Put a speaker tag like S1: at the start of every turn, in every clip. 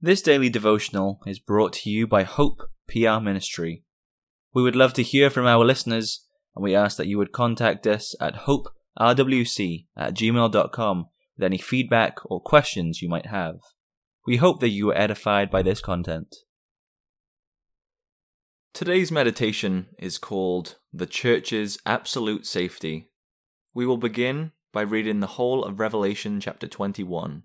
S1: This daily devotional is brought to you by Hope PR Ministry. We would love to hear from our listeners, and we ask that you would contact us at hoperwc at gmail.com with any feedback or questions you might have. We hope that you are edified by this content. Today's meditation is called The Church's Absolute Safety. We will begin by reading the whole of Revelation chapter 21.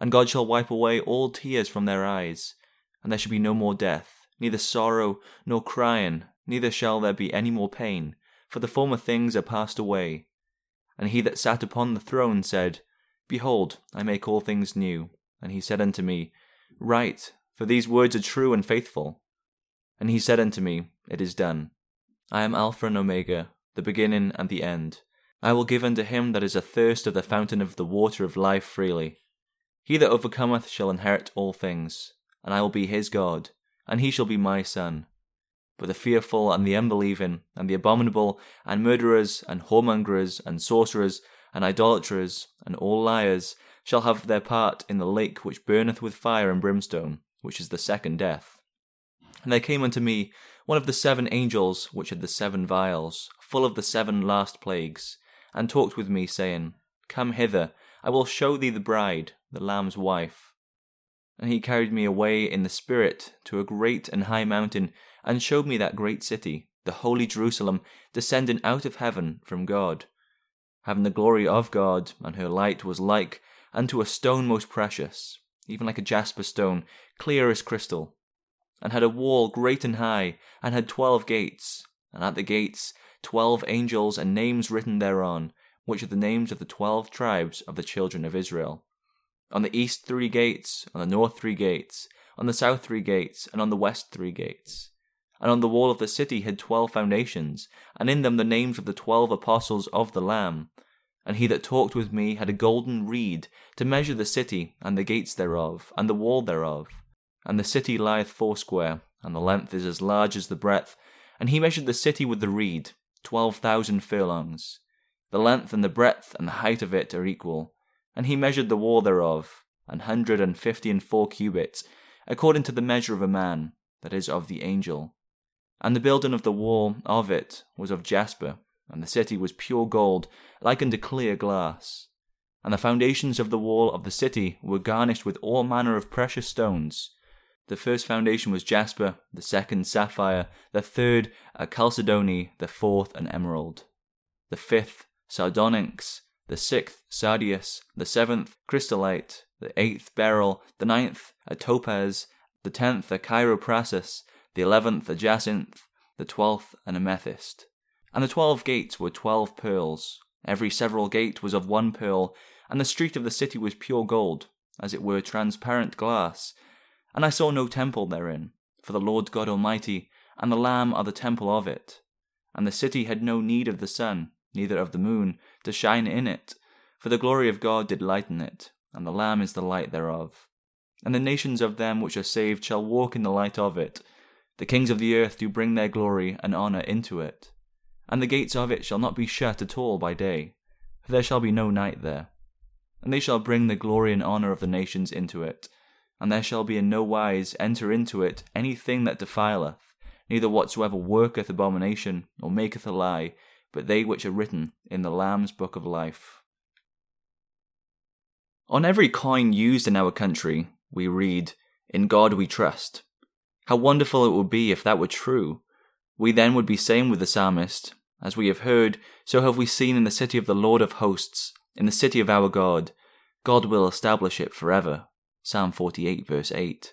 S1: and God shall wipe away all tears from their eyes, and there shall be no more death, neither sorrow nor crying, neither shall there be any more pain, for the former things are passed away. And he that sat upon the throne said, Behold, I make all things new. And he said unto me, Write, for these words are true and faithful. And he said unto me, It is done. I am Alpha and Omega, the beginning and the end. I will give unto him that is athirst of the fountain of the water of life freely. He that overcometh shall inherit all things, and I will be his God, and he shall be my son. But the fearful and the unbelieving, and the abominable, and murderers, and whoremongers, and sorcerers, and idolaters, and all liars, shall have their part in the lake which burneth with fire and brimstone, which is the second death. And there came unto me one of the seven angels which had the seven vials, full of the seven last plagues, and talked with me, saying, Come hither, I will show thee the bride, the Lamb's wife. And he carried me away in the Spirit to a great and high mountain, and showed me that great city, the holy Jerusalem, descending out of heaven from God, having the glory of God, and her light was like unto a stone most precious, even like a jasper stone, clear as crystal, and had a wall great and high, and had twelve gates, and at the gates twelve angels and names written thereon, which are the names of the twelve tribes of the children of Israel. On the east three gates, on the north three gates, on the south three gates, and on the west three gates. And on the wall of the city had twelve foundations, and in them the names of the twelve apostles of the Lamb. And he that talked with me had a golden reed to measure the city, and the gates thereof, and the wall thereof. And the city lieth foursquare, and the length is as large as the breadth. And he measured the city with the reed, twelve thousand furlongs. The length and the breadth and the height of it are equal. And he measured the wall thereof, an hundred and fifty and four cubits, according to the measure of a man, that is, of the angel. And the building of the wall of it was of jasper, and the city was pure gold, like unto clear glass. And the foundations of the wall of the city were garnished with all manner of precious stones. The first foundation was jasper, the second sapphire, the third a chalcedony, the fourth an emerald, the fifth sardonyx, the sixth sardius, the seventh chrysolite, the eighth beryl, the ninth a topaz, the tenth a chrysoprasus, the eleventh a jacinth, the twelfth an amethyst. And the twelve gates were twelve pearls. Every several gate was of one pearl, and the street of the city was pure gold, as it were transparent glass. And I saw no temple therein, for the Lord God Almighty and the Lamb are the temple of it. And the city had no need of the sun, neither of the moon, to shine in it, for the glory of God did lighten it, and the Lamb is the light thereof. And the nations of them which are saved shall walk in the light of it. The kings of the earth do bring their glory and honour into it. And the gates of it shall not be shut at all by day, for there shall be no night there. And they shall bring the glory and honour of the nations into it, and there shall be in no wise enter into it any thing that defileth, neither whatsoever worketh abomination, or maketh a lie, but they which are written in the Lamb's book of life. On every coin used in our country, we read, In God we trust. How wonderful it would be if that were true. We then would be saying with the psalmist, As we have heard, so have we seen in the city of the Lord of hosts, in the city of our God. God will establish it forever. Psalm 48, verse 8.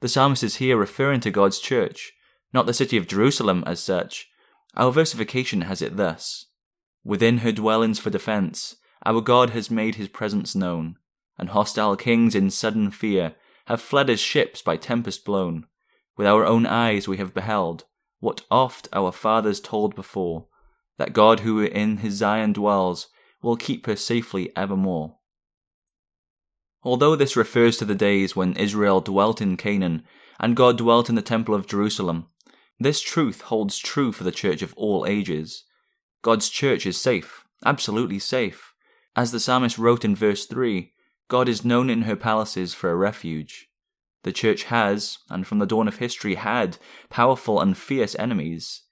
S1: The psalmist is here referring to God's church, not the city of Jerusalem as such, our versification has it thus Within her dwellings for defence, our God has made his presence known, and hostile kings in sudden fear have fled as ships by tempest blown. With our own eyes we have beheld what oft our fathers told before, that God who in his Zion dwells will keep her safely evermore. Although this refers to the days when Israel dwelt in Canaan and God dwelt in the Temple of Jerusalem, this truth holds true for the church of all ages. God's church is safe, absolutely safe. As the psalmist wrote in verse 3, God is known in her palaces for a refuge. The church has, and from the dawn of history had, powerful and fierce enemies.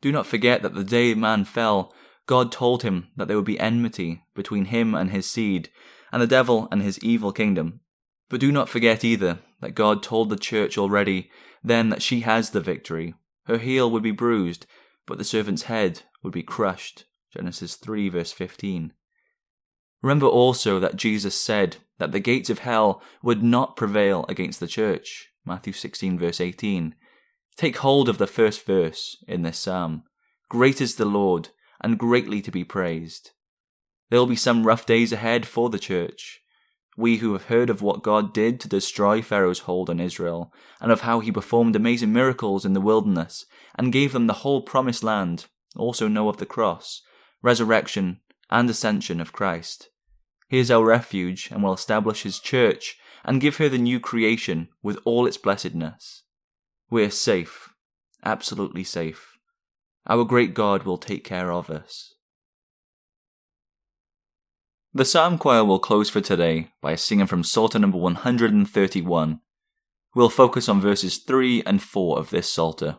S1: Do not forget that the day man fell, God told him that there would be enmity between him and his seed, and the devil and his evil kingdom. But do not forget either that God told the church already then that she has the victory. Her heel would be bruised, but the servant's head would be crushed. Genesis 3, verse 15. Remember also that Jesus said that the gates of hell would not prevail against the church. Matthew 16, verse 18. Take hold of the first verse in this psalm. Great is the Lord, and greatly to be praised. There will be some rough days ahead for the church. We who have heard of what God did to destroy Pharaoh's hold on Israel, and of how he performed amazing miracles in the wilderness and gave them the whole promised land, also know of the cross, resurrection, and ascension of Christ. He is our refuge and will establish his church and give her the new creation with all its blessedness. We are safe, absolutely safe. Our great God will take care of us. The Psalm Choir will close for today by singing from Psalter number 131. We'll focus on verses 3 and 4 of this Psalter.